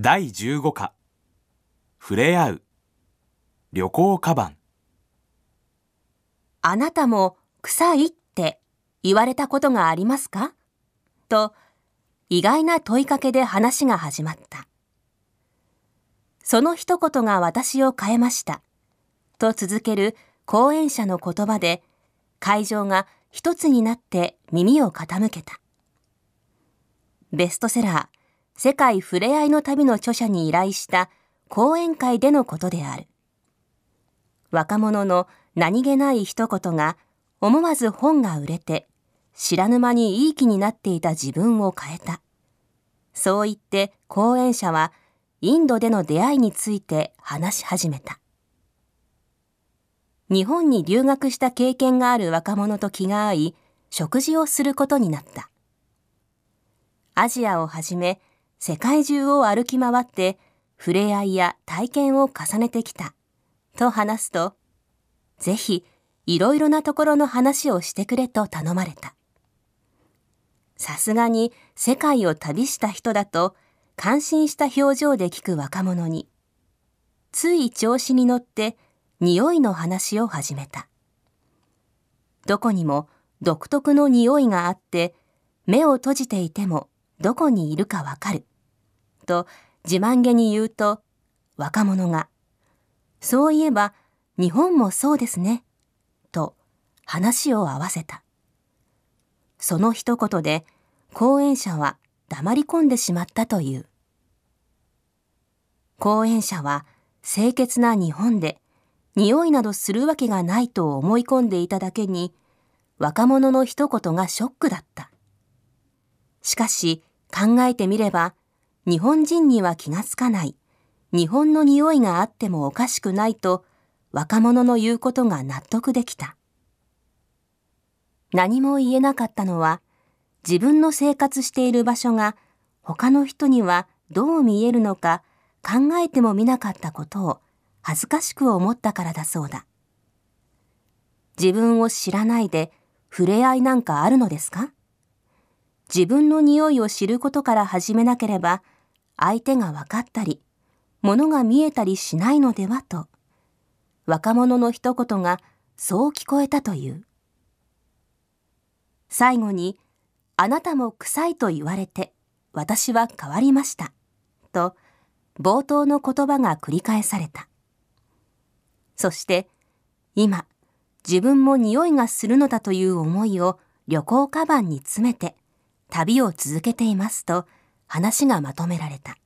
第15課触れ合う旅行カバンあなたも臭いって言われたことがありますか？と意外な問いかけで話が始まった。その一言が私を変えました。と続ける講演者の言葉で会場が一つになって耳を傾けた。ベストセラー世界ふれあいの旅の著者に依頼した講演会でのことである。若者の何気ない一言が思わず本が売れて知らぬ間にいい気になっていた自分を変えた。そう言って講演者はインドでの出会いについて話し始めた。日本に留学した経験がある若者と気が合い、食事をすることになった。アジアをはじめ世界中を歩き回って触れ合いや体験を重ねてきたと話すと、ぜひいろいろなところの話をしてくれと頼まれた。さすがに世界を旅した人だと感心した表情で聞く若者に、つい調子に乗って匂いの話を始めた。どこにも独特の匂いがあって、目を閉じていてもどこにいるかわかる。と自慢げに言うと、若者が、そういえば日本もそうですね。と話を合わせた。その一言で講演者は黙り込んでしまったという。講演者は清潔な日本で匂いなどするわけがないと思い込んでいただけに若者の一言がショックだった。しかし考えてみれば、日本人には気がつかない、日本の匂いがあってもおかしくないと、若者の言うことが納得できた。何も言えなかったのは、自分の生活している場所が他の人にはどう見えるのか考えてもみなかったことを恥ずかしく思ったからだそうだ。自分を知らないで触れ合いなんかあるのですか？自分の匂いを知ることから始めなければ、相手が分かったり、物が見えたりしないのではと、若者の一言がそう聞こえたという。最後に、あなたも臭いと言われて、私は変わりました。と、冒頭の言葉が繰り返された。そして、今、自分も匂いがするのだという思いを旅行カバンに詰めて、旅を続けていますと話がまとめられた。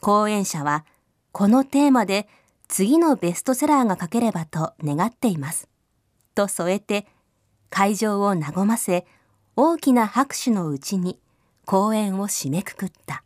講演者はこのテーマで次のベストセラーが書ければと願っています。と添えて会場を和ませ大きな拍手のうちに講演を締めくくった。